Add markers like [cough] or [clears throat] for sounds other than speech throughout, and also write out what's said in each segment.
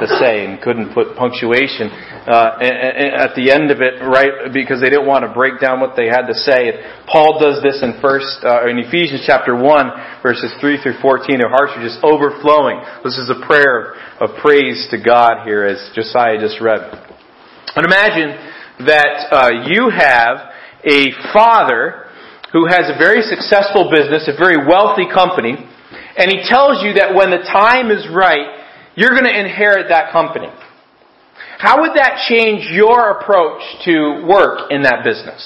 to say and couldn't put punctuation uh, at the end of it, right? Because they didn't want to break down what they had to say. Paul does this in first uh, in Ephesians chapter one, verses three through fourteen. Their hearts are just overflowing. This is a prayer of praise to God here, as Josiah just read. And imagine that uh, you have a father who has a very successful business, a very wealthy company, and he tells you that when the time is right, you're going to inherit that company. How would that change your approach to work in that business?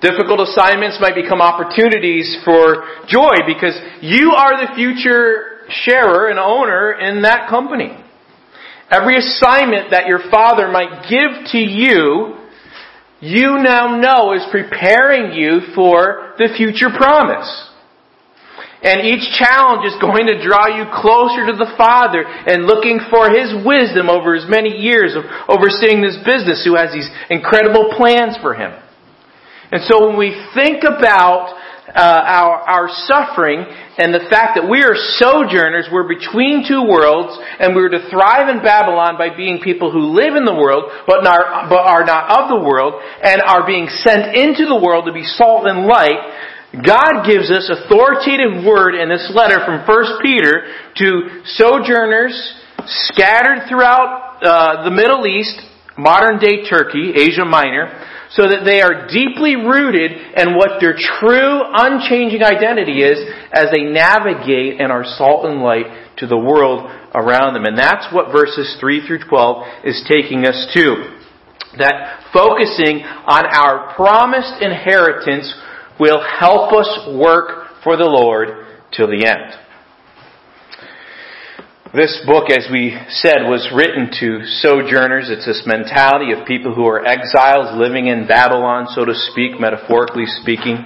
Difficult assignments might become opportunities for joy because you are the future sharer and owner in that company. Every assignment that your father might give to you, you now know is preparing you for the future promise. And each challenge is going to draw you closer to the Father and looking for His wisdom over His many years of overseeing this business who has these incredible plans for Him. And so when we think about uh, our, our suffering and the fact that we are sojourners, we're between two worlds, and we're to thrive in Babylon by being people who live in the world, but, not, but are not of the world, and are being sent into the world to be salt and light, God gives us authoritative word in this letter from 1 Peter to sojourners scattered throughout uh, the Middle East, modern day Turkey, Asia Minor, so that they are deeply rooted in what their true, unchanging identity is as they navigate and are salt and light to the world around them. And that's what verses 3 through 12 is taking us to. That focusing on our promised inheritance will help us work for the Lord till the end. This book, as we said, was written to sojourners. It's this mentality of people who are exiles living in Babylon, so to speak, metaphorically speaking.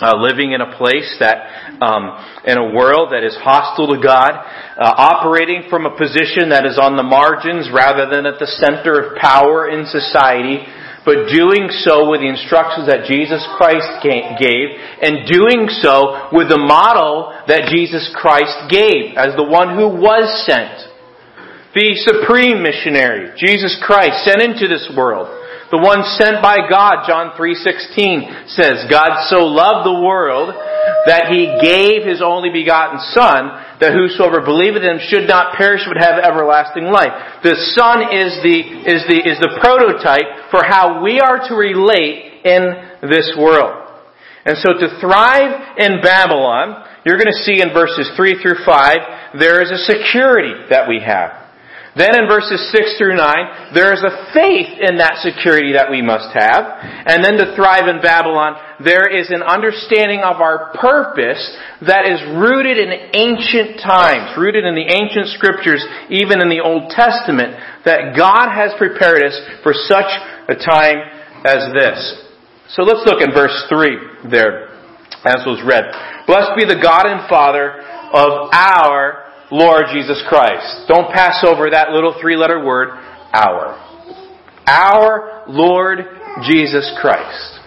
Uh, living in a place that, um, in a world that is hostile to God, uh, operating from a position that is on the margins rather than at the center of power in society, but doing so with the instructions that Jesus Christ gave, and doing so with the model that Jesus Christ gave as the one who was sent. The supreme missionary, Jesus Christ, sent into this world. The one sent by God, John 3.16 says, God so loved the world that he gave his only begotten Son, that whosoever believeth in him should not perish but have everlasting life. The Son is the, is the, is the prototype for how we are to relate in this world. And so to thrive in Babylon, you're going to see in verses 3 through 5, there is a security that we have. Then in verses 6 through 9, there is a faith in that security that we must have. And then to thrive in Babylon, there is an understanding of our purpose that is rooted in ancient times, rooted in the ancient scriptures, even in the Old Testament, that God has prepared us for such a time as this. So let's look in verse 3 there, as was read. Blessed be the God and Father of our Lord Jesus Christ. Don't pass over that little three letter word, our. Our Lord Jesus Christ.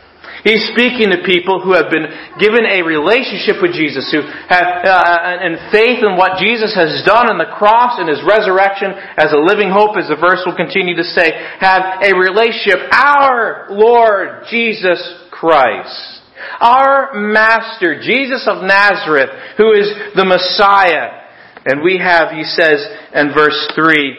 He's speaking to people who have been given a relationship with Jesus, who have, uh, and faith in what Jesus has done on the cross and His resurrection as a living hope, as the verse will continue to say, have a relationship. Our Lord Jesus Christ. Our Master, Jesus of Nazareth, who is the Messiah, and we have, he says in verse 3,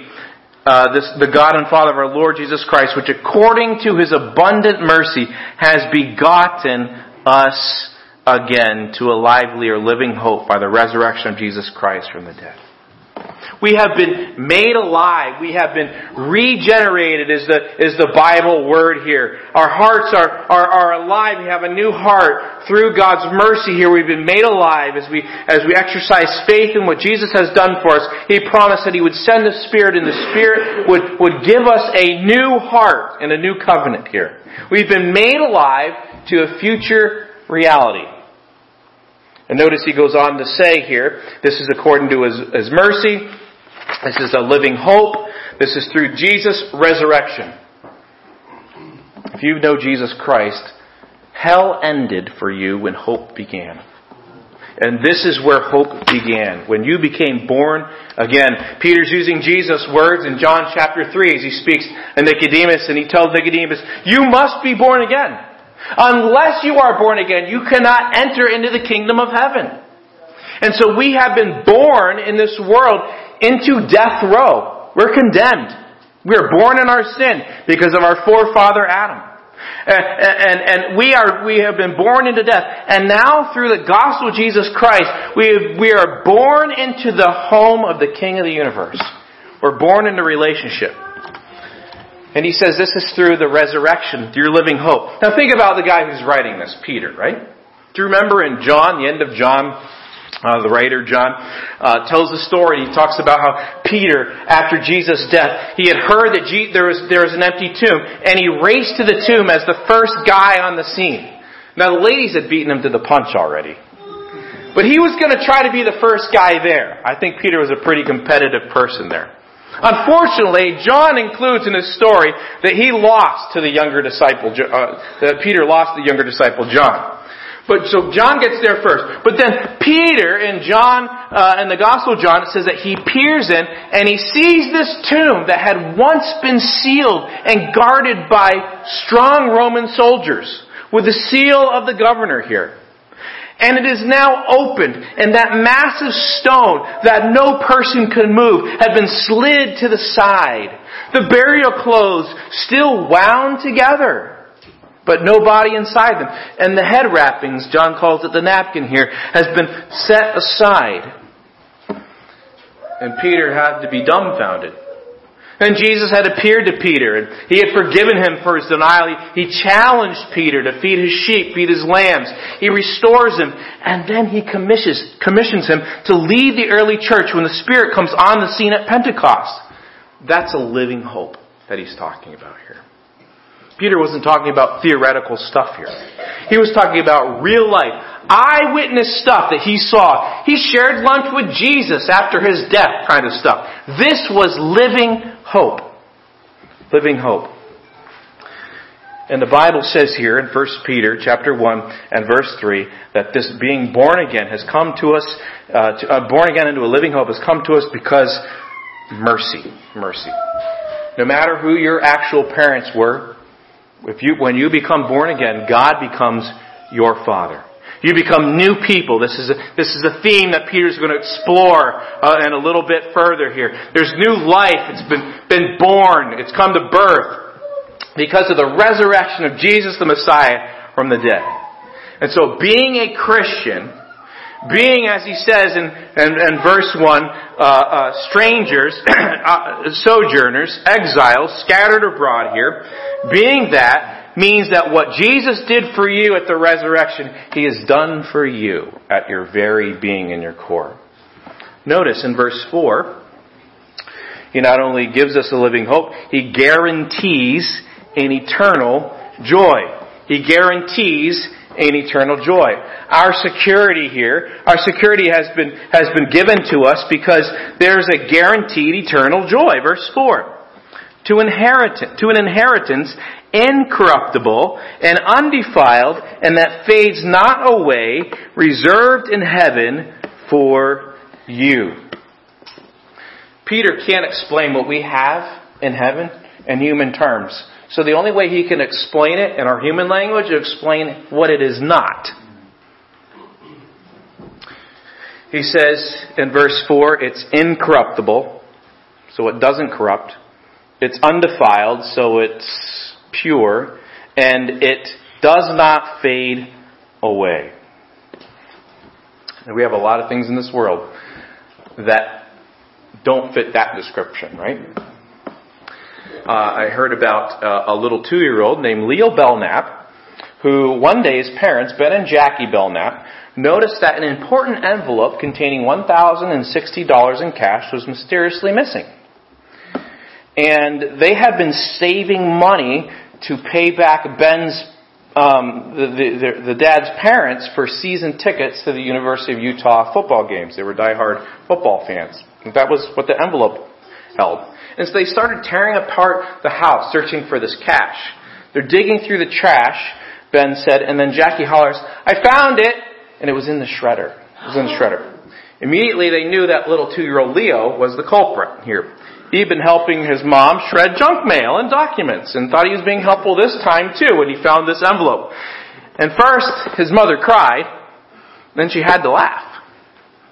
uh, this, the God and Father of our Lord Jesus Christ, which according to his abundant mercy has begotten us again to a lively or living hope by the resurrection of Jesus Christ from the dead. We have been made alive. We have been regenerated is the, is the Bible word here. Our hearts are, are, are alive. We have a new heart through God's mercy here. We've been made alive as we, as we exercise faith in what Jesus has done for us. He promised that He would send the Spirit and the Spirit would, would give us a new heart and a new covenant here. We've been made alive to a future reality. And notice he goes on to say here, this is according to his, his mercy, this is a living hope. This is through Jesus' resurrection. If you know Jesus Christ, hell ended for you when hope began. And this is where hope began. When you became born again. Peter's using Jesus' words in John chapter 3 as he speaks to Nicodemus and he tells Nicodemus, you must be born again. Unless you are born again, you cannot enter into the kingdom of heaven. And so we have been born in this world into death row. We're condemned. We are born in our sin because of our forefather Adam. And, and, and, we are, we have been born into death. And now through the gospel of Jesus Christ, we, have, we are born into the home of the King of the universe. We're born into relationship. And he says this is through the resurrection, through your living hope. Now think about the guy who's writing this, Peter, right? Do you remember in John, the end of John, uh, the writer John uh, tells the story. He talks about how Peter, after Jesus' death, he had heard that Je- there was there was an empty tomb, and he raced to the tomb as the first guy on the scene. Now the ladies had beaten him to the punch already, but he was going to try to be the first guy there. I think Peter was a pretty competitive person there. Unfortunately, John includes in his story that he lost to the younger disciple, uh, that Peter lost the younger disciple John. But so John gets there first. But then Peter in John, uh, in the Gospel of John, it says that he peers in and he sees this tomb that had once been sealed and guarded by strong Roman soldiers with the seal of the governor here. And it is now opened, and that massive stone that no person could move had been slid to the side. The burial clothes still wound together but no body inside them. And the head wrappings, John calls it the napkin here, has been set aside. And Peter had to be dumbfounded. And Jesus had appeared to Peter, and he had forgiven him for his denial. He challenged Peter to feed his sheep, feed his lambs. He restores him, and then he commissions, commissions him to lead the early church when the Spirit comes on the scene at Pentecost. That's a living hope that he's talking about here. Peter wasn't talking about theoretical stuff here. He was talking about real life, eyewitness stuff that he saw. He shared lunch with Jesus after his death kind of stuff. This was living hope. Living hope. And the Bible says here in 1 Peter chapter 1 and verse 3 that this being born again has come to us, uh, to, uh, born again into a living hope has come to us because mercy. Mercy. No matter who your actual parents were, if you, when you become born again, God becomes your Father. You become new people. This is a, this is a theme that Peter's going to explore uh, and a little bit further here. There's new life. It's been, been born. It's come to birth because of the resurrection of Jesus the Messiah from the dead. And so being a Christian, being, as he says in, in, in verse 1, uh, uh, strangers, [clears throat] uh, sojourners, exiles, scattered abroad here, being that means that what Jesus did for you at the resurrection, He has done for you at your very being in your core. Notice in verse 4, He not only gives us a living hope, He guarantees an eternal joy. He guarantees an eternal joy. Our security here, our security has been, has been given to us because there's a guaranteed eternal joy. Verse 4 to inheritance, to an inheritance incorruptible and undefiled and that fades not away, reserved in heaven for you. Peter can't explain what we have in heaven in human terms. So the only way he can explain it in our human language is explain what it is not. He says in verse 4, it's incorruptible, so it doesn't corrupt. It's undefiled, so it's pure, and it does not fade away. And we have a lot of things in this world that don't fit that description, right? Uh, I heard about uh, a little two year old named Leo Belknap, who one day his parents, Ben and Jackie Belknap, noticed that an important envelope containing $1,060 in cash was mysteriously missing. And they had been saving money to pay back Ben's, um, the, the, the, dad's parents for season tickets to the University of Utah football games. They were diehard football fans. That was what the envelope held. And so they started tearing apart the house, searching for this cash. They're digging through the trash, Ben said, and then Jackie hollers, I found it! And it was in the shredder. It was in the shredder. Immediately they knew that little two-year-old Leo was the culprit here. He'd been helping his mom shred junk mail and documents and thought he was being helpful this time too when he found this envelope. And first, his mother cried, then she had to laugh.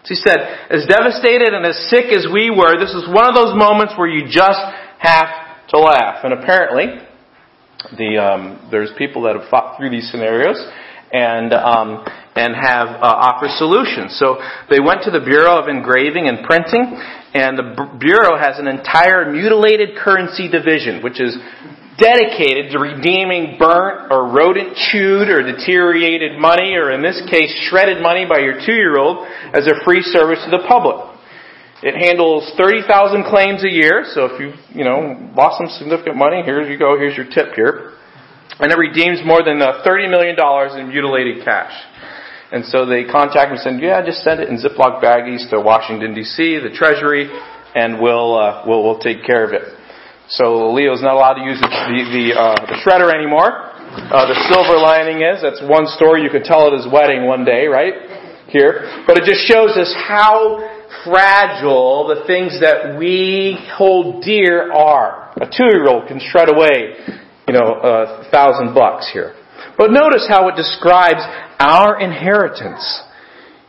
She said, as devastated and as sick as we were, this is one of those moments where you just have to laugh. And apparently, the, um, there's people that have fought through these scenarios and um, and have uh, offer solutions. So they went to the Bureau of Engraving and Printing, and the Bureau has an entire mutilated currency division, which is dedicated to redeeming burnt or rodent chewed or deteriorated money, or in this case, shredded money by your two-year-old as a free service to the public. It handles 30,000 claims a year, so if you, you know, lost some significant money, here you go, here's your tip here. And it redeems more than uh, $30 million in mutilated cash. And so they contacted me and said, yeah, just send it in Ziploc baggies to Washington, D.C., the Treasury, and we'll, uh, we'll, we'll take care of it. So Leo's not allowed to use the, the, uh, the shredder anymore. Uh, the silver lining is, that's one story you could tell at his wedding one day, right? Here. But it just shows us how fragile the things that we hold dear are. A two-year-old can shred away, you know, a thousand bucks here. But notice how it describes our inheritance.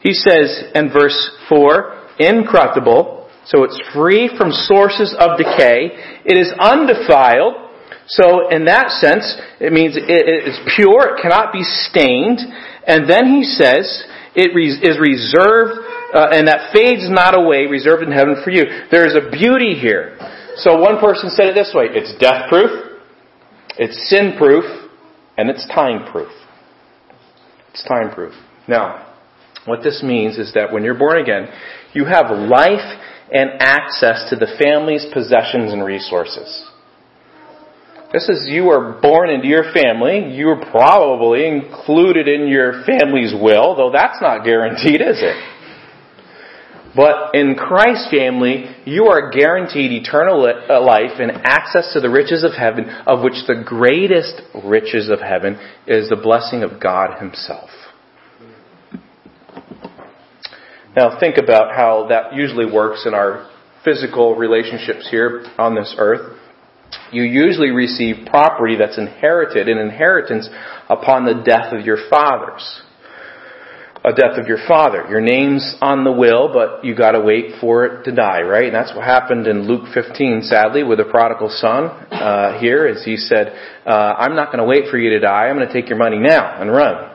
He says in verse 4, incorruptible, so it's free from sources of decay. It is undefiled. So in that sense, it means it is pure. It cannot be stained. And then he says it is reserved, uh, and that fades not away, reserved in heaven for you. There is a beauty here. So one person said it this way: it's death proof, it's sin proof, and it's time proof. It's time proof. Now, what this means is that when you're born again, you have life and access to the family's possessions and resources. This is you are born into your family. You are probably included in your family's will, though that's not guaranteed, is it? But in Christ's family, you are guaranteed eternal uh, life and access to the riches of heaven, of which the greatest riches of heaven is the blessing of God Himself. Now think about how that usually works in our physical relationships here on this earth. You usually receive property that's inherited, an inheritance upon the death of your fathers a death of your father. Your name's on the will, but you gotta wait for it to die, right? And that's what happened in Luke 15, sadly, with the prodigal son, uh, here, as he said, uh, I'm not gonna wait for you to die, I'm gonna take your money now and run.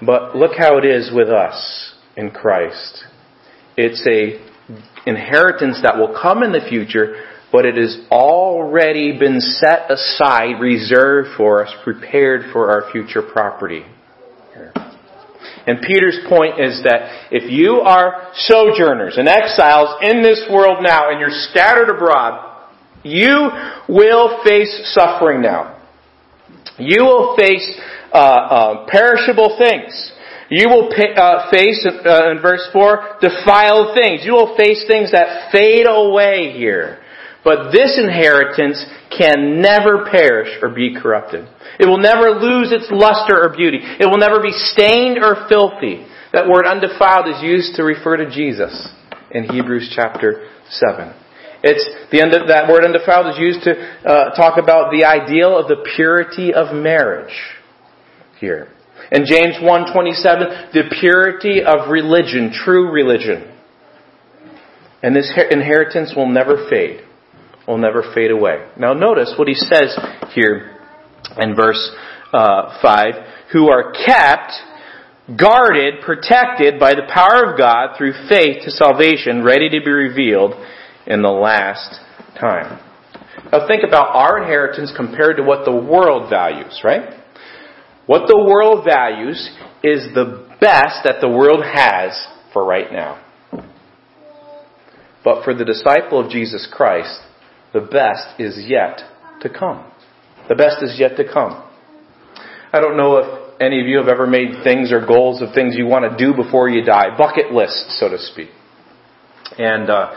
But look how it is with us in Christ. It's a inheritance that will come in the future, but it has already been set aside, reserved for us, prepared for our future property. And Peter's point is that if you are sojourners and exiles in this world now and you're scattered abroad, you will face suffering now. You will face uh, uh, perishable things. You will pay, uh, face, uh, in verse 4, defiled things. You will face things that fade away here. But this inheritance can never perish or be corrupted. It will never lose its luster or beauty. It will never be stained or filthy. That word undefiled is used to refer to Jesus in Hebrews chapter 7. It's the end of, that word undefiled is used to uh, talk about the ideal of the purity of marriage here. In James 1:27, the purity of religion, true religion. And this inheritance will never fade will never fade away. Now notice what he says here in verse uh, 5 who are kept, guarded, protected by the power of God through faith to salvation, ready to be revealed in the last time. Now think about our inheritance compared to what the world values, right? What the world values is the best that the world has for right now. But for the disciple of Jesus Christ, the best is yet to come. The best is yet to come. I don't know if any of you have ever made things or goals of things you want to do before you die, bucket lists, so to speak. And uh,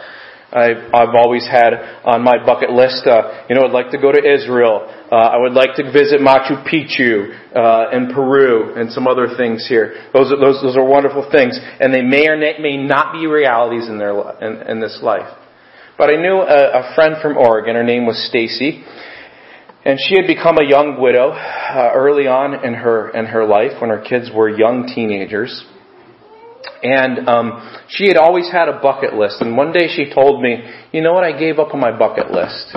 I've, I've always had on my bucket list, uh, you know, I'd like to go to Israel. Uh, I would like to visit Machu Picchu uh, in Peru and some other things here. Those are, those, those are wonderful things, and they may or may not be realities in, their, in, in this life. But I knew a, a friend from Oregon. Her name was Stacy. And she had become a young widow uh, early on in her in her life when her kids were young teenagers. And um, she had always had a bucket list. And one day she told me, "You know what? I gave up on my bucket list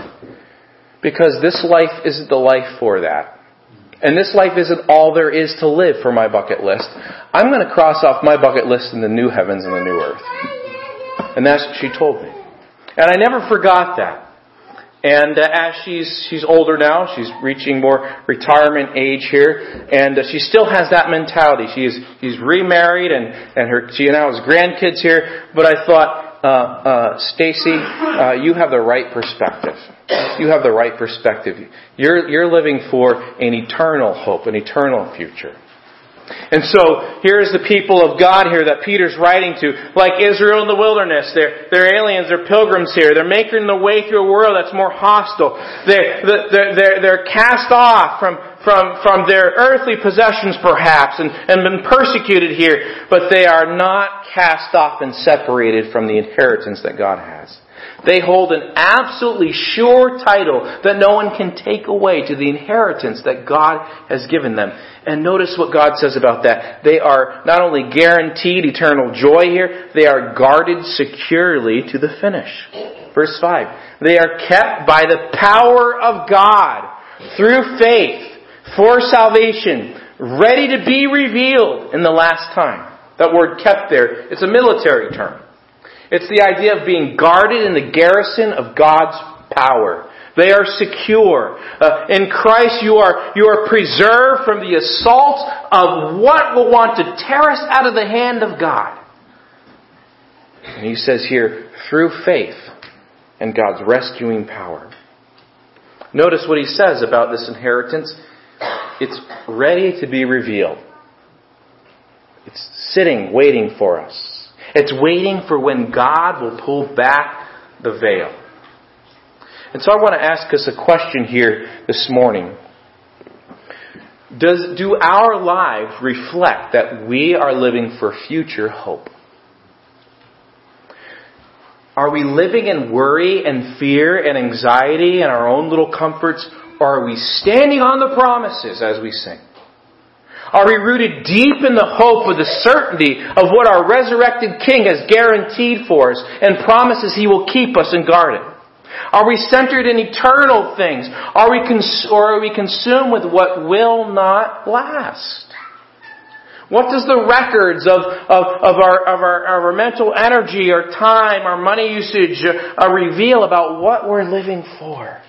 because this life isn't the life for that." And this life isn't all there is to live for my bucket list. I'm going to cross off my bucket list in the new heavens and the new earth. And that's what she told me. And I never forgot that. And uh, as she's she's older now, she's reaching more retirement age here, and uh, she still has that mentality. She's she's remarried, and and her she now has grandkids here. But I thought, uh, uh, Stacy, uh, you have the right perspective. You have the right perspective. You're you're living for an eternal hope, an eternal future. And so, here's the people of God here that Peter's writing to, like Israel in the wilderness. They're, they're aliens, they're pilgrims here. They're making their way through a world that's more hostile. They're, they're, they're, they're cast off from, from, from their earthly possessions perhaps and, and been persecuted here, but they are not cast off and separated from the inheritance that God has. They hold an absolutely sure title that no one can take away to the inheritance that God has given them. And notice what God says about that. They are not only guaranteed eternal joy here, they are guarded securely to the finish. Verse 5. They are kept by the power of God through faith for salvation, ready to be revealed in the last time. That word kept there, it's a military term. It's the idea of being guarded in the garrison of God's power. They are secure. Uh, in Christ, you are, you are preserved from the assault of what will want to tear us out of the hand of God. And he says here, through faith and God's rescuing power. Notice what he says about this inheritance. It's ready to be revealed. It's sitting, waiting for us. It's waiting for when God will pull back the veil. And so I want to ask us a question here this morning. Does, do our lives reflect that we are living for future hope? Are we living in worry and fear and anxiety and our own little comforts, or are we standing on the promises as we sing? Are we rooted deep in the hope of the certainty of what our resurrected King has guaranteed for us and promises He will keep us and guard it? Are we centered in eternal things? Are we cons- or are we consumed with what will not last? What does the records of, of, of, our, of, our, our mental energy, our time, our money usage uh, reveal about what we're living for?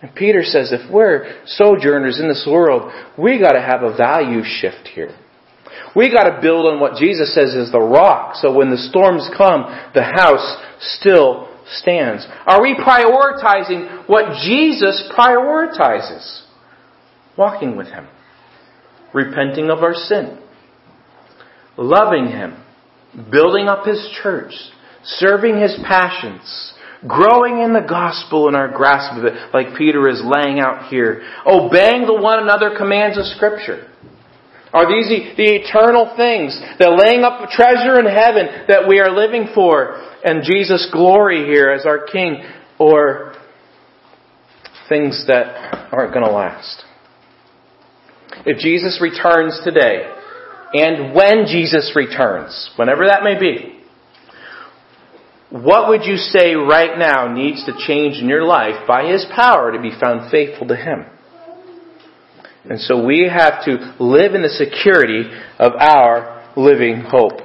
And Peter says if we're sojourners in this world, we gotta have a value shift here. We gotta build on what Jesus says is the rock, so when the storms come, the house still stands. Are we prioritizing what Jesus prioritizes? Walking with Him. Repenting of our sin. Loving Him. Building up His church. Serving His passions growing in the gospel in our grasp of it, like Peter is laying out here, obeying the one another commands of Scripture. Are these the, the eternal things, the laying up of treasure in heaven that we are living for, and Jesus' glory here as our King, or things that aren't going to last? If Jesus returns today, and when Jesus returns, whenever that may be, what would you say right now needs to change in your life by His power to be found faithful to Him? And so we have to live in the security of our living hope.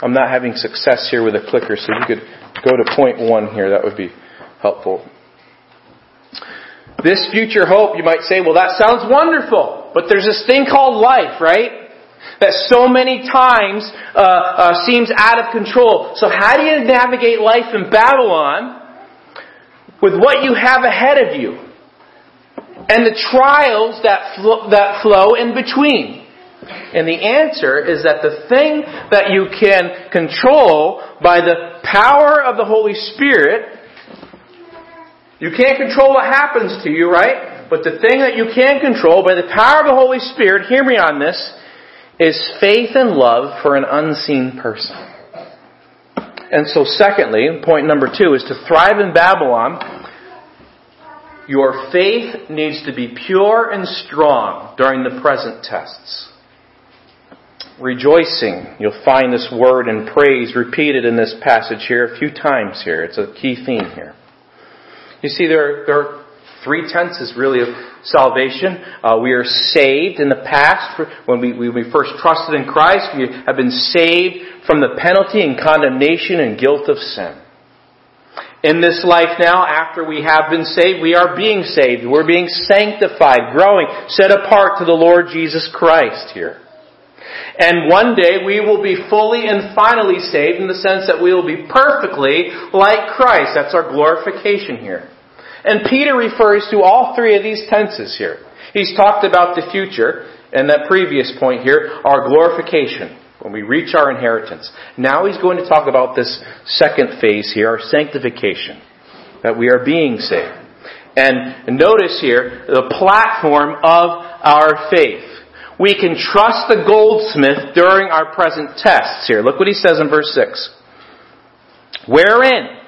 I'm not having success here with a clicker, so you could go to point one here. That would be helpful. This future hope, you might say, well, that sounds wonderful, but there's this thing called life, right? That so many times uh, uh, seems out of control. So how do you navigate life in Babylon with what you have ahead of you and the trials that that flow in between? And the answer is that the thing that you can control by the power of the Holy Spirit, you can't control what happens to you, right? But the thing that you can control by the power of the Holy Spirit, hear me on this, is faith and love for an unseen person. And so secondly, point number two is to thrive in Babylon, your faith needs to be pure and strong during the present tests. Rejoicing, you'll find this word and praise repeated in this passage here a few times here. It's a key theme here. You see, there, there are three tenths is really of salvation. Uh, we are saved in the past when we, when we first trusted in Christ. We have been saved from the penalty and condemnation and guilt of sin. In this life now, after we have been saved, we are being saved. We're being sanctified, growing, set apart to the Lord Jesus Christ here. And one day we will be fully and finally saved in the sense that we will be perfectly like Christ. That's our glorification here. And Peter refers to all three of these tenses here. He's talked about the future, and that previous point here, our glorification, when we reach our inheritance. Now he's going to talk about this second phase here, our sanctification, that we are being saved. And notice here, the platform of our faith. We can trust the goldsmith during our present tests here. Look what he says in verse 6. Wherein,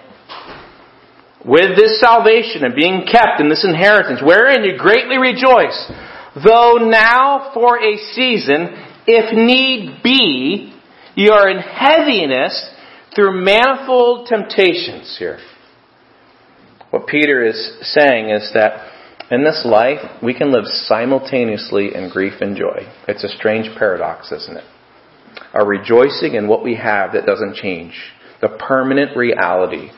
with this salvation and being kept in this inheritance, wherein you greatly rejoice, though now for a season, if need be, you are in heaviness through manifold temptations here. What Peter is saying is that in this life, we can live simultaneously in grief and joy. It's a strange paradox, isn't it? A rejoicing in what we have that doesn't change. The permanent reality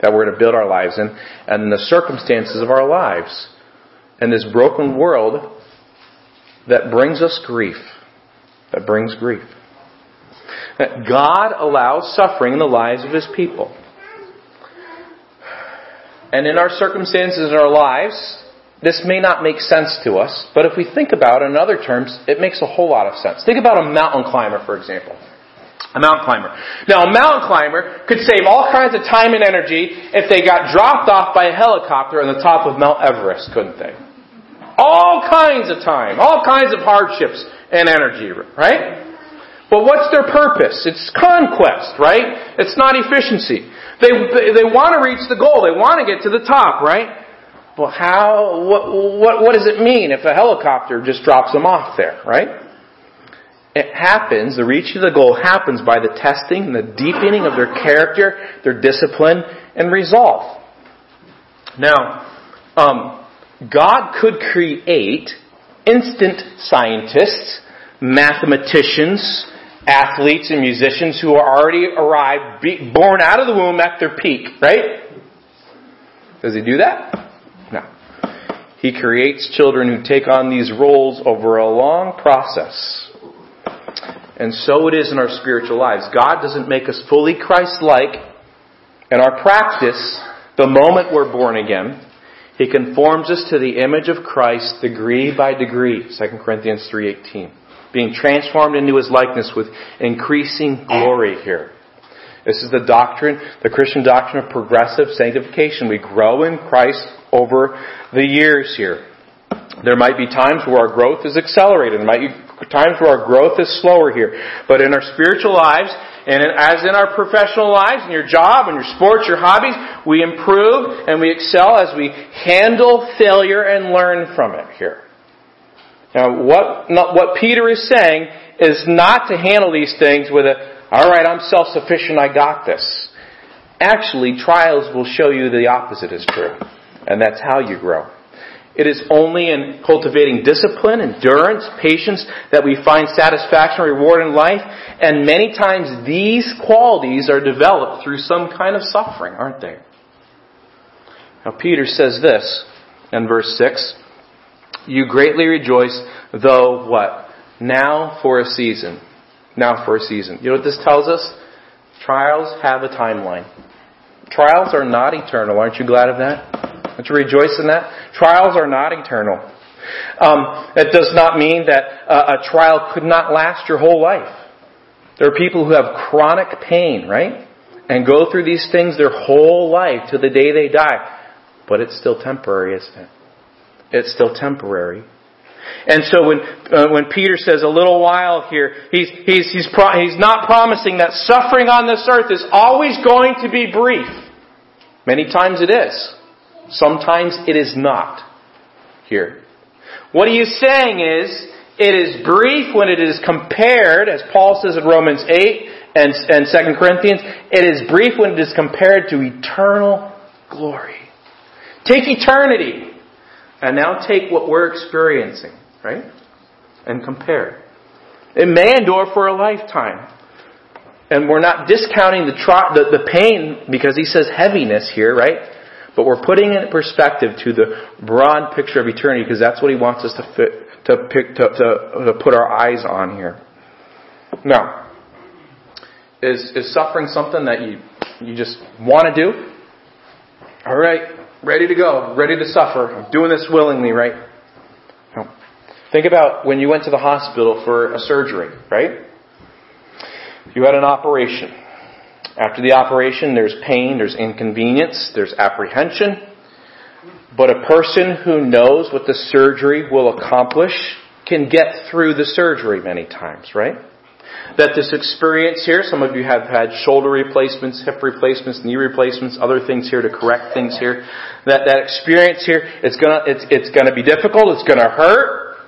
that we're going to build our lives in, and the circumstances of our lives, and this broken world that brings us grief, that brings grief. That God allows suffering in the lives of His people. And in our circumstances in our lives, this may not make sense to us, but if we think about it in other terms, it makes a whole lot of sense. Think about a mountain climber, for example. A mountain climber. Now, a mountain climber could save all kinds of time and energy if they got dropped off by a helicopter on the top of Mount Everest, couldn't they? All kinds of time, all kinds of hardships and energy, right? But what's their purpose? It's conquest, right? It's not efficiency. They, they want to reach the goal. They want to get to the top, right? Well, how, what, what, what does it mean if a helicopter just drops them off there, right? It happens, the reach of the goal happens by the testing, and the deepening of their character, their discipline, and resolve. Now, um, God could create instant scientists, mathematicians, athletes, and musicians who are already arrived, born out of the womb at their peak, right? Does he do that? No. He creates children who take on these roles over a long process. And so it is in our spiritual lives. God doesn't make us fully Christ-like in our practice the moment we're born again. He conforms us to the image of Christ degree by degree. 2 Corinthians 3.18. Being transformed into His likeness with increasing glory here. This is the doctrine, the Christian doctrine of progressive sanctification. We grow in Christ over the years here. There might be times where our growth is accelerated. There might be times where our growth is slower here. But in our spiritual lives, and as in our professional lives, in your job, in your sports, your hobbies, we improve and we excel as we handle failure and learn from it here. Now, what, what Peter is saying is not to handle these things with a, alright, I'm self-sufficient, I got this. Actually, trials will show you the opposite is true. And that's how you grow. It is only in cultivating discipline, endurance, patience that we find satisfaction and reward in life. And many times these qualities are developed through some kind of suffering, aren't they? Now Peter says this in verse 6. You greatly rejoice, though what? Now for a season. Now for a season. You know what this tells us? Trials have a timeline. Trials are not eternal. Aren't you glad of that? Don't you rejoice in that? Trials are not eternal. Um, that does not mean that uh, a trial could not last your whole life. There are people who have chronic pain, right? And go through these things their whole life to the day they die. But it's still temporary, isn't it? it's still temporary. And so when, uh, when Peter says a little while here, he's, he's, he's, pro- he's not promising that suffering on this earth is always going to be brief. Many times it is. Sometimes it is not here. What he is saying is, it is brief when it is compared, as Paul says in Romans 8 and, and 2 Corinthians, it is brief when it is compared to eternal glory. Take eternity, and now take what we're experiencing, right? And compare. It may endure for a lifetime. And we're not discounting the, the, the pain because he says heaviness here, right? But we're putting it in perspective to the broad picture of eternity because that's what he wants us to fit, to, pick, to, to, to put our eyes on here. Now, is, is suffering something that you, you just want to do? All right, ready to go, ready to suffer. I'm doing this willingly, right? No. Think about when you went to the hospital for a surgery, right? You had an operation. After the operation, there's pain, there's inconvenience, there's apprehension. But a person who knows what the surgery will accomplish can get through the surgery many times, right? That this experience here, some of you have had shoulder replacements, hip replacements, knee replacements, other things here to correct things here. That, that experience here, it's gonna, it's, it's gonna be difficult, it's gonna hurt,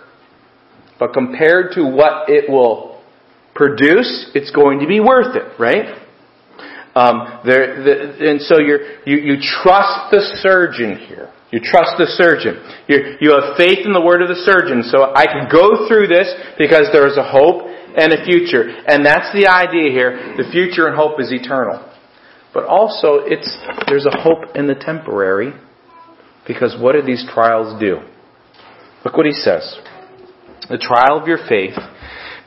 but compared to what it will produce, it's going to be worth it, right? Um, there, the, and so you you, trust the surgeon here. You trust the surgeon. you you have faith in the word of the surgeon. So I can go through this because there is a hope and a future. And that's the idea here. The future and hope is eternal. But also, it's, there's a hope in the temporary because what do these trials do? Look what he says. The trial of your faith,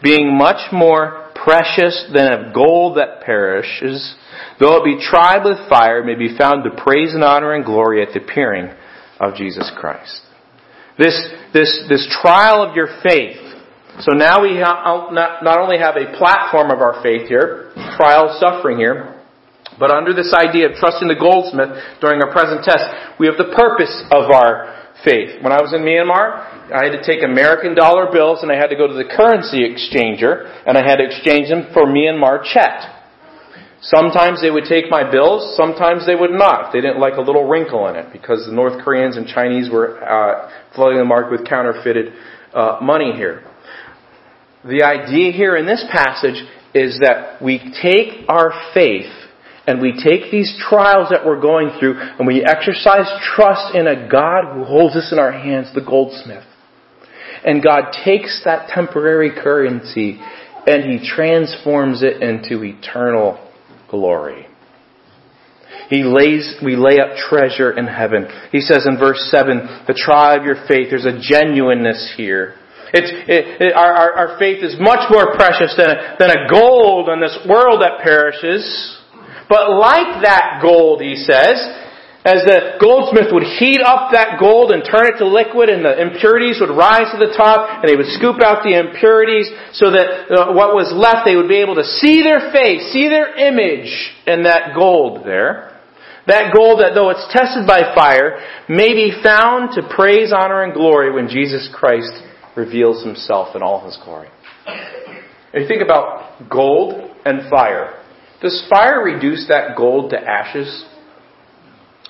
being much more precious than of gold that perishes, though it be tried with fire, may be found to praise and honor and glory at the appearing of Jesus Christ. This, this, this trial of your faith. So now we ha- oh, not, not only have a platform of our faith here, trial, suffering here, but under this idea of trusting the goldsmith during our present test, we have the purpose of our faith. When I was in Myanmar, I had to take American dollar bills and I had to go to the currency exchanger and I had to exchange them for Myanmar kyat. Sometimes they would take my bills, sometimes they would not. They didn't like a little wrinkle in it because the North Koreans and Chinese were uh, flooding the market with counterfeited uh, money here. The idea here in this passage is that we take our faith and we take these trials that we're going through and we exercise trust in a God who holds us in our hands, the goldsmith. And God takes that temporary currency and He transforms it into eternal glory. He lays, we lay up treasure in heaven. He says in verse 7, the trial of your faith, there's a genuineness here. It's, it, it, our, our, our faith is much more precious than a, than a gold in this world that perishes. But like that gold, he says, as the goldsmith would heat up that gold and turn it to liquid and the impurities would rise to the top and they would scoop out the impurities so that uh, what was left they would be able to see their face, see their image in that gold there. That gold that though it's tested by fire may be found to praise, honor, and glory when Jesus Christ reveals himself in all his glory. And you think about gold and fire. Does fire reduce that gold to ashes?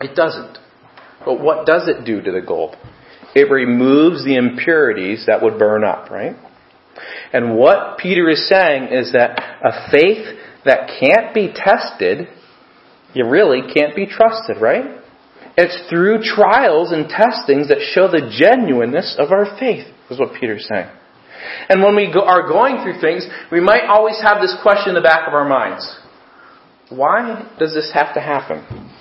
It doesn't. But what does it do to the gold? It removes the impurities that would burn up, right? And what Peter is saying is that a faith that can't be tested, you really can't be trusted, right? It's through trials and testings that show the genuineness of our faith, is what Peter's saying. And when we go, are going through things, we might always have this question in the back of our minds. Why does this have to happen?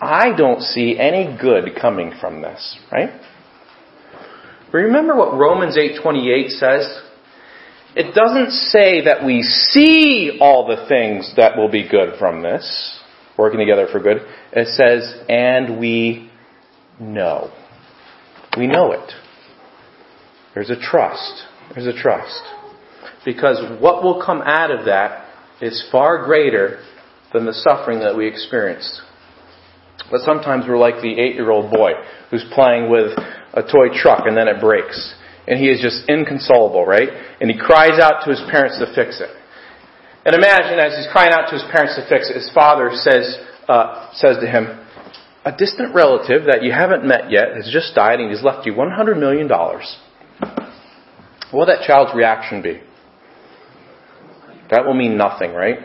I don't see any good coming from this, right? Remember what Romans 8:28 says? It doesn't say that we see all the things that will be good from this, working together for good. It says, and we know. We know it. There's a trust. There's a trust. Because what will come out of that is far greater than the suffering that we experienced. But sometimes we're like the eight year old boy who's playing with a toy truck and then it breaks. And he is just inconsolable, right? And he cries out to his parents to fix it. And imagine as he's crying out to his parents to fix it, his father says, uh, says to him, a distant relative that you haven't met yet has just died and he's left you $100 million. What will that child's reaction be? That will mean nothing, right?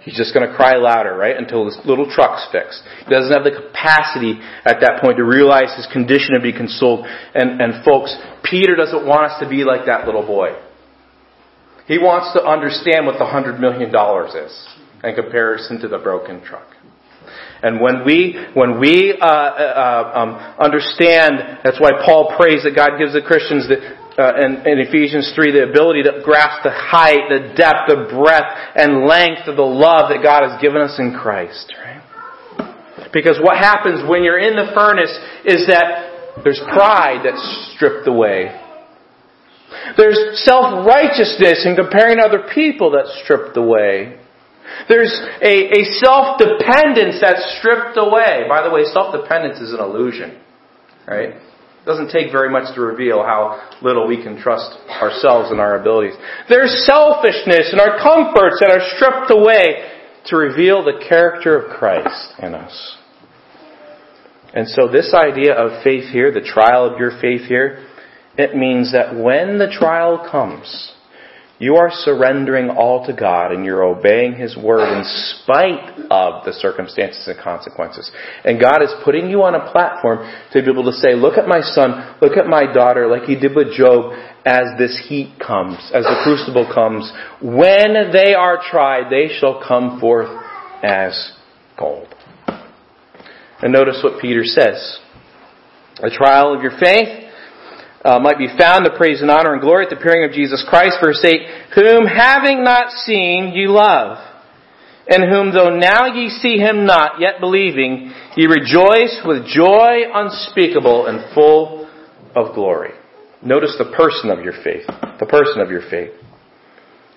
He's just going to cry louder, right, until this little truck's fixed. He doesn't have the capacity at that point to realize his condition and be consoled. And, and folks, Peter doesn't want us to be like that little boy. He wants to understand what the hundred million dollars is in comparison to the broken truck. And when we, when we uh, uh, um, understand, that's why Paul prays that God gives the Christians the, uh, in, in Ephesians 3 the ability to grasp the height, the depth, the breadth, and length of the love that God has given us in Christ. Right? Because what happens when you're in the furnace is that there's pride that's stripped away. There's self-righteousness in comparing other people that's stripped away. There's a, a self-dependence that's stripped away. By the way, self-dependence is an illusion. Right? It doesn't take very much to reveal how little we can trust ourselves and our abilities. There's selfishness and our comforts that are stripped away to reveal the character of Christ in us. And so this idea of faith here, the trial of your faith here, it means that when the trial comes, you are surrendering all to God and you're obeying His word in spite of the circumstances and consequences. And God is putting you on a platform to be able to say, look at my son, look at my daughter, like He did with Job, as this heat comes, as the crucible comes. When they are tried, they shall come forth as gold. And notice what Peter says. A trial of your faith uh, might be found to praise and honor and glory at the appearing of Jesus Christ, verse 8, whom having not seen ye love, and whom though now ye see him not, yet believing, ye rejoice with joy unspeakable and full of glory. Notice the person of your faith. The person of your faith.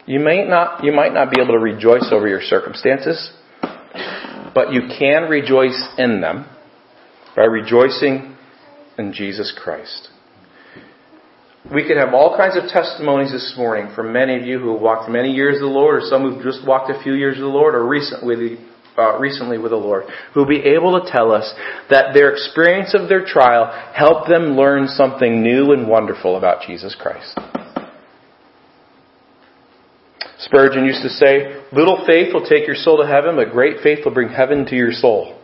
You may not, you might not be able to rejoice over your circumstances, but you can rejoice in them by rejoicing in Jesus Christ. We could have all kinds of testimonies this morning from many of you who have walked many years with the Lord, or some who've just walked a few years with the Lord, or recently, uh, recently with the Lord, who will be able to tell us that their experience of their trial helped them learn something new and wonderful about Jesus Christ. Spurgeon used to say, little faith will take your soul to heaven, but great faith will bring heaven to your soul.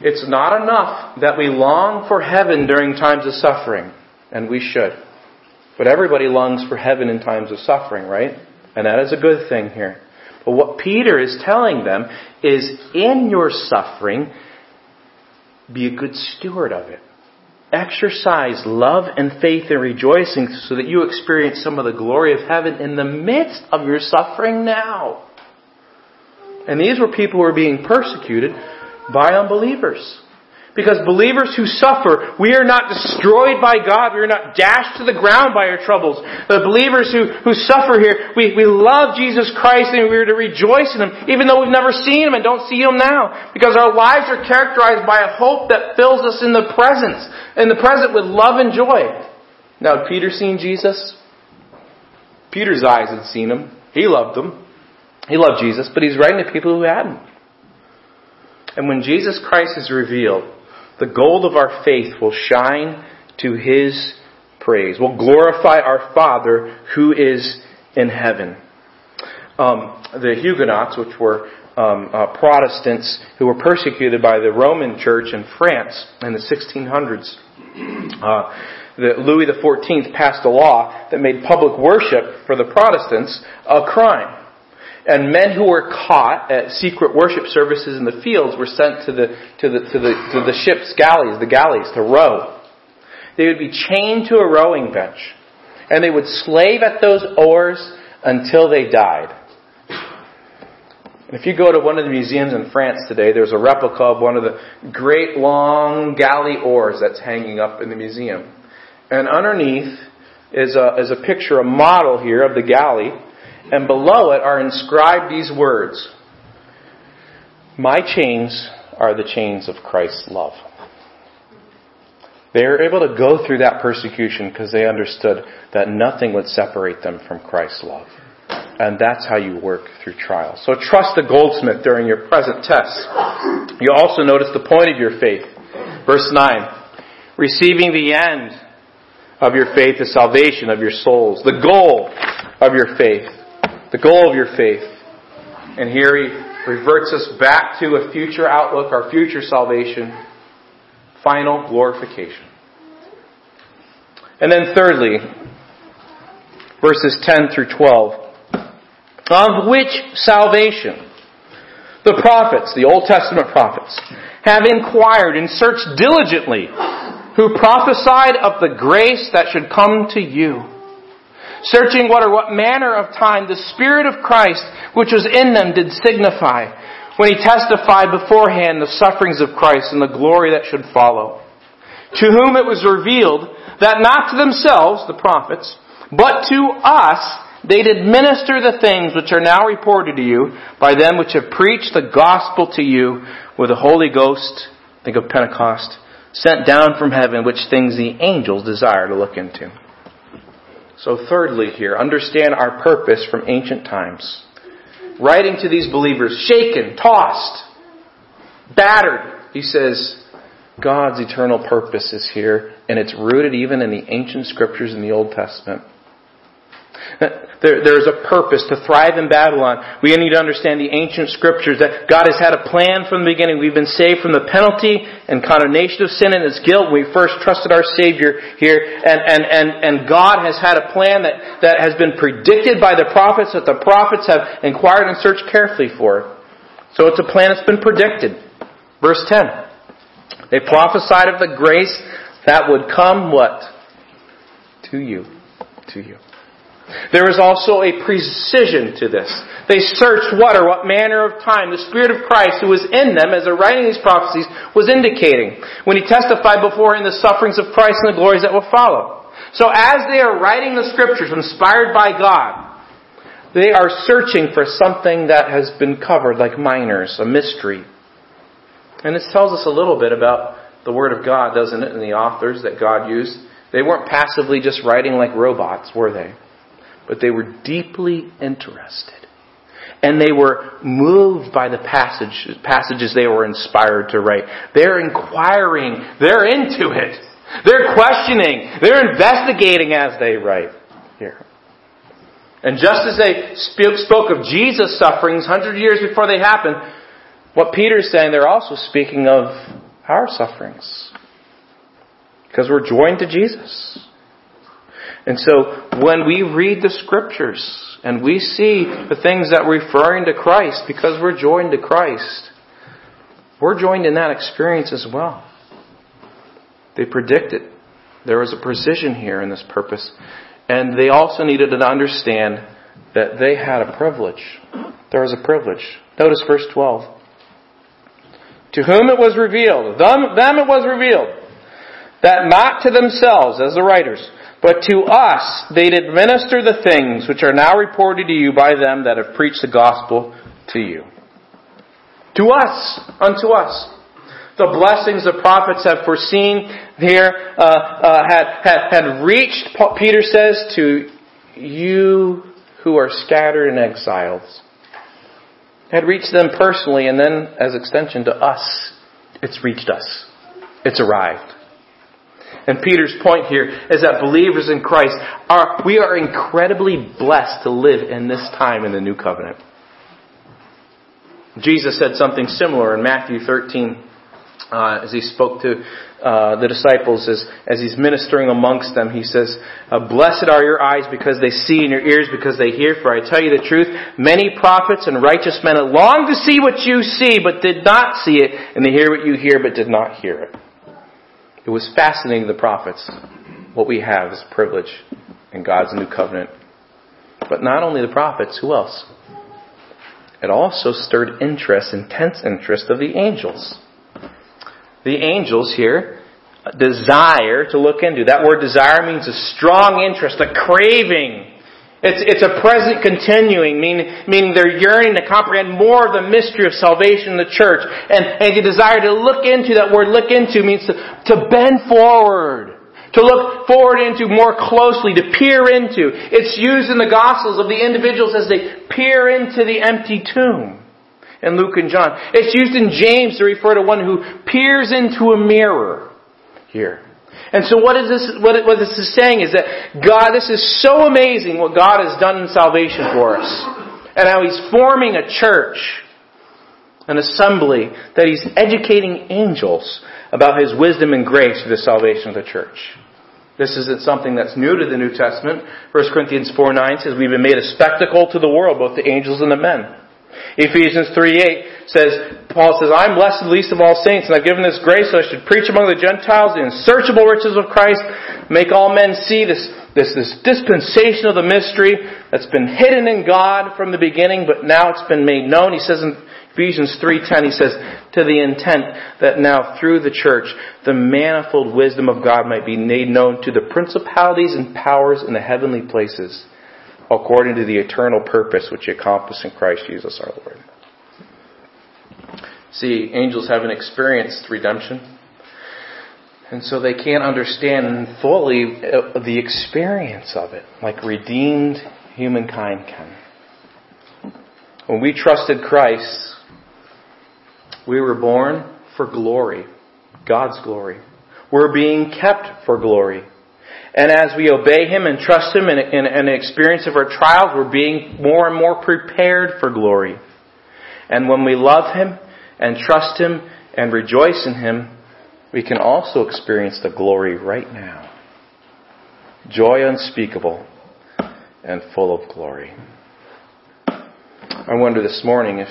It's not enough that we long for heaven during times of suffering, and we should. But everybody longs for heaven in times of suffering, right? And that is a good thing here. But what Peter is telling them is in your suffering, be a good steward of it. Exercise love and faith and rejoicing so that you experience some of the glory of heaven in the midst of your suffering now. And these were people who were being persecuted by unbelievers. Because believers who suffer, we are not destroyed by God. We are not dashed to the ground by our troubles. The believers who, who suffer here, we, we love Jesus Christ and we are to rejoice in Him, even though we've never seen Him and don't see Him now. Because our lives are characterized by a hope that fills us in the present, in the present with love and joy. Now, had Peter seen Jesus? Peter's eyes had seen Him. He loved Him. He loved Jesus, but he's writing to people who hadn't. And when Jesus Christ is revealed, the gold of our faith will shine to His praise. We'll glorify our Father who is in heaven. Um, the Huguenots, which were um, uh, Protestants who were persecuted by the Roman Church in France in the 1600s, uh, the Louis XIV passed a law that made public worship for the Protestants a crime. And men who were caught at secret worship services in the fields were sent to the, to the, to the, to the ship's galleys, the galleys, to row. They would be chained to a rowing bench. And they would slave at those oars until they died. If you go to one of the museums in France today, there's a replica of one of the great long galley oars that's hanging up in the museum. And underneath is a, is a picture, a model here of the galley and below it are inscribed these words My chains are the chains of Christ's love. They were able to go through that persecution because they understood that nothing would separate them from Christ's love. And that's how you work through trials. So trust the goldsmith during your present tests. You also notice the point of your faith. Verse 9. Receiving the end of your faith is salvation of your souls. The goal of your faith. The goal of your faith. And here he reverts us back to a future outlook, our future salvation, final glorification. And then thirdly, verses 10 through 12. Of which salvation the prophets, the Old Testament prophets, have inquired and searched diligently, who prophesied of the grace that should come to you. Searching what or what manner of time the Spirit of Christ, which was in them, did signify, when he testified beforehand the sufferings of Christ and the glory that should follow. To whom it was revealed that not to themselves, the prophets, but to us, they did minister the things which are now reported to you by them which have preached the gospel to you with the Holy Ghost, think of Pentecost, sent down from heaven, which things the angels desire to look into. So thirdly here, understand our purpose from ancient times. Writing to these believers, shaken, tossed, battered, he says, God's eternal purpose is here, and it's rooted even in the ancient scriptures in the Old Testament. Uh, there, there's a purpose to thrive in Babylon. We need to understand the ancient scriptures that God has had a plan from the beginning. We've been saved from the penalty and condemnation of sin and its guilt. We first trusted our Savior here, and, and, and, and God has had a plan that, that has been predicted by the prophets, that the prophets have inquired and searched carefully for. So it's a plan that's been predicted. Verse 10. They prophesied of the grace that would come what? To you. To you. There is also a precision to this. They searched what or what manner of time the Spirit of Christ who was in them as they're writing these prophecies was indicating when he testified before in the sufferings of Christ and the glories that will follow. So as they are writing the scriptures inspired by God, they are searching for something that has been covered like miners, a mystery. And this tells us a little bit about the Word of God, doesn't it, and the authors that God used. They weren't passively just writing like robots, were they? But they were deeply interested. And they were moved by the passage, passages they were inspired to write. They're inquiring. They're into it. They're questioning. They're investigating as they write here. And just as they spoke of Jesus' sufferings hundred years before they happened, what Peter's saying, they're also speaking of our sufferings. Because we're joined to Jesus. And so when we read the scriptures and we see the things that we're referring to Christ because we're joined to Christ, we're joined in that experience as well. They predicted. There was a precision here in this purpose. And they also needed to understand that they had a privilege. There was a privilege. Notice verse 12. To whom it was revealed, them, them it was revealed, that not to themselves, as the writers, but to us they did minister the things which are now reported to you by them that have preached the gospel to you. To us, unto us. The blessings the prophets have foreseen here uh, uh, had, had, had reached, Peter says, to you who are scattered and exiled. Had reached them personally, and then as extension to us, it's reached us. It's arrived. And Peter's point here is that believers in Christ are, we are incredibly blessed to live in this time in the new covenant. Jesus said something similar in Matthew 13 uh, as he spoke to uh, the disciples as, as he's ministering amongst them. He says, uh, Blessed are your eyes because they see and your ears because they hear. For I tell you the truth, many prophets and righteous men long to see what you see but did not see it, and to hear what you hear but did not hear it. It was fascinating to the prophets. What we have is privilege in God's new covenant. But not only the prophets, who else? It also stirred interest, intense interest of the angels. The angels here desire to look into. That word desire means a strong interest, a craving It's, it's a present continuing, meaning, meaning they're yearning to comprehend more of the mystery of salvation in the church. And, and you desire to look into, that word look into means to, to bend forward. To look forward into more closely, to peer into. It's used in the Gospels of the individuals as they peer into the empty tomb. In Luke and John. It's used in James to refer to one who peers into a mirror here. And so what is this, what, what this is saying is that God, this is so amazing what God has done in salvation for us. And how He's forming a church, an assembly, that He's educating angels about His wisdom and grace for the salvation of the church. This isn't something that's new to the New Testament. 1 Corinthians 4 9 says, We've been made a spectacle to the world, both the angels and the men. Ephesians 3 8 says, Paul says, I'm blessed least of all saints, and I've given this grace so I should preach among the Gentiles the unsearchable riches of Christ, make all men see this, this, this dispensation of the mystery that's been hidden in God from the beginning, but now it's been made known. He says in Ephesians 3.10, he says, to the intent that now through the church, the manifold wisdom of God might be made known to the principalities and powers in the heavenly places according to the eternal purpose which he accomplished in Christ Jesus our Lord. See, angels haven't experienced redemption. And so they can't understand fully uh, the experience of it, like redeemed humankind can. When we trusted Christ, we were born for glory, God's glory. We're being kept for glory. And as we obey Him and trust Him in, in, in, an experience of our trials, we're being more and more prepared for glory. And when we love Him and trust Him and rejoice in Him, we can also experience the glory right now. Joy unspeakable and full of glory. I wonder this morning if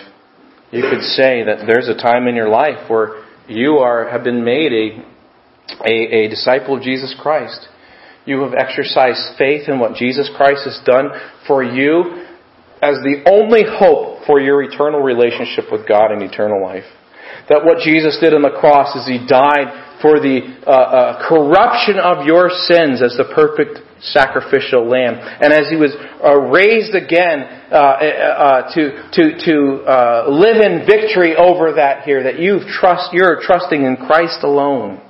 you could say that there's a time in your life where you are, have been made a, a, a disciple of Jesus Christ you have exercised faith in what Jesus Christ has done for you as the only hope for your eternal relationship with God and eternal life. That what Jesus did on the cross is He died for the uh, uh, corruption of your sins as the perfect sacrificial lamb. And as He was uh, raised again uh, uh, to, to, to uh, live in victory over that here, that you trust, you're trusting in Christ alone.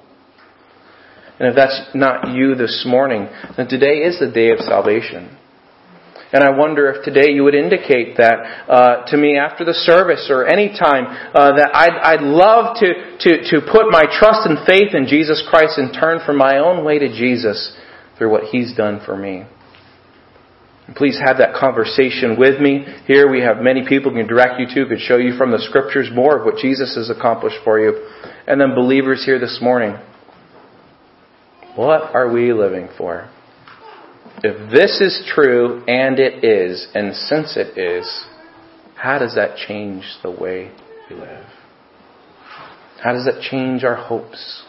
And if that's not you this morning, then today is the day of salvation. And I wonder if today you would indicate that uh, to me after the service or any time uh, that I'd, I'd love to, to, to put my trust and faith in Jesus Christ and turn from my own way to Jesus through what He's done for me. Please have that conversation with me. Here we have many people can direct you to, could show you from the scriptures more of what Jesus has accomplished for you. And then believers here this morning. What are we living for? If this is true, and it is, and since it is, how does that change the way we live? How does that change our hopes?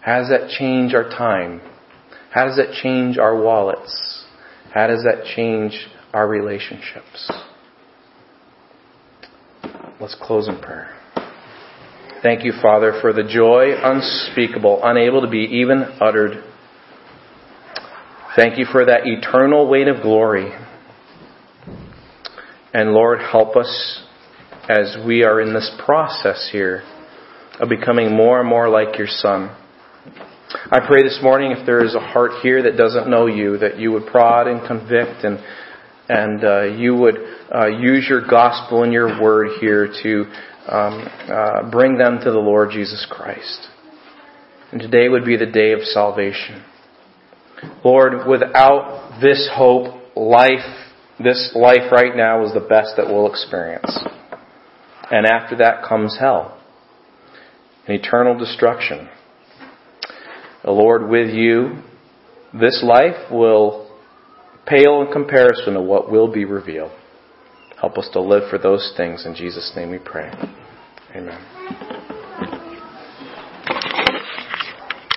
How does that change our time? How does that change our wallets? How does that change our relationships? Let's close in prayer. Thank you, Father, for the joy unspeakable, unable to be even uttered. Thank you for that eternal weight of glory. And Lord, help us as we are in this process here of becoming more and more like your Son. I pray this morning if there is a heart here that doesn't know you, that you would prod and convict and and uh, you would uh, use your gospel and your word here to um, uh, bring them to the Lord Jesus Christ. And today would be the day of salvation. Lord, without this hope, life, this life right now is the best that we'll experience. And after that comes hell and eternal destruction. Lord, with you, this life will pale in comparison to what will be revealed. Help us to live for those things. In Jesus' name we pray. Amen.